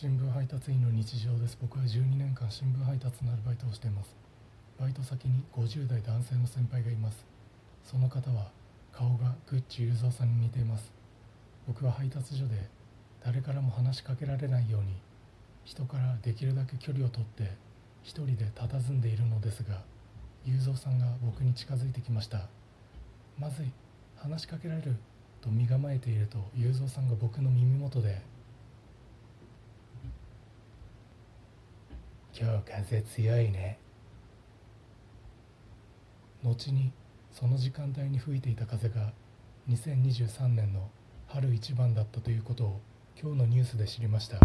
新聞配達員の日常です。僕は12年間新聞配達のアルバイトをしています。バイト先に50代男性の先輩がいます。その方は顔がグッチ雄三さんに似ています。僕は配達所で誰からも話しかけられないように人からできるだけ距離をとって一人で佇んでいるのですが雄三さんが僕に近づいてきました。まずい話しかけられると身構えていると雄三さんが僕の耳元で「今日風強いね」後にその時間帯に吹いていた風が2023年の春一番だったということを今日のニュースで知りました。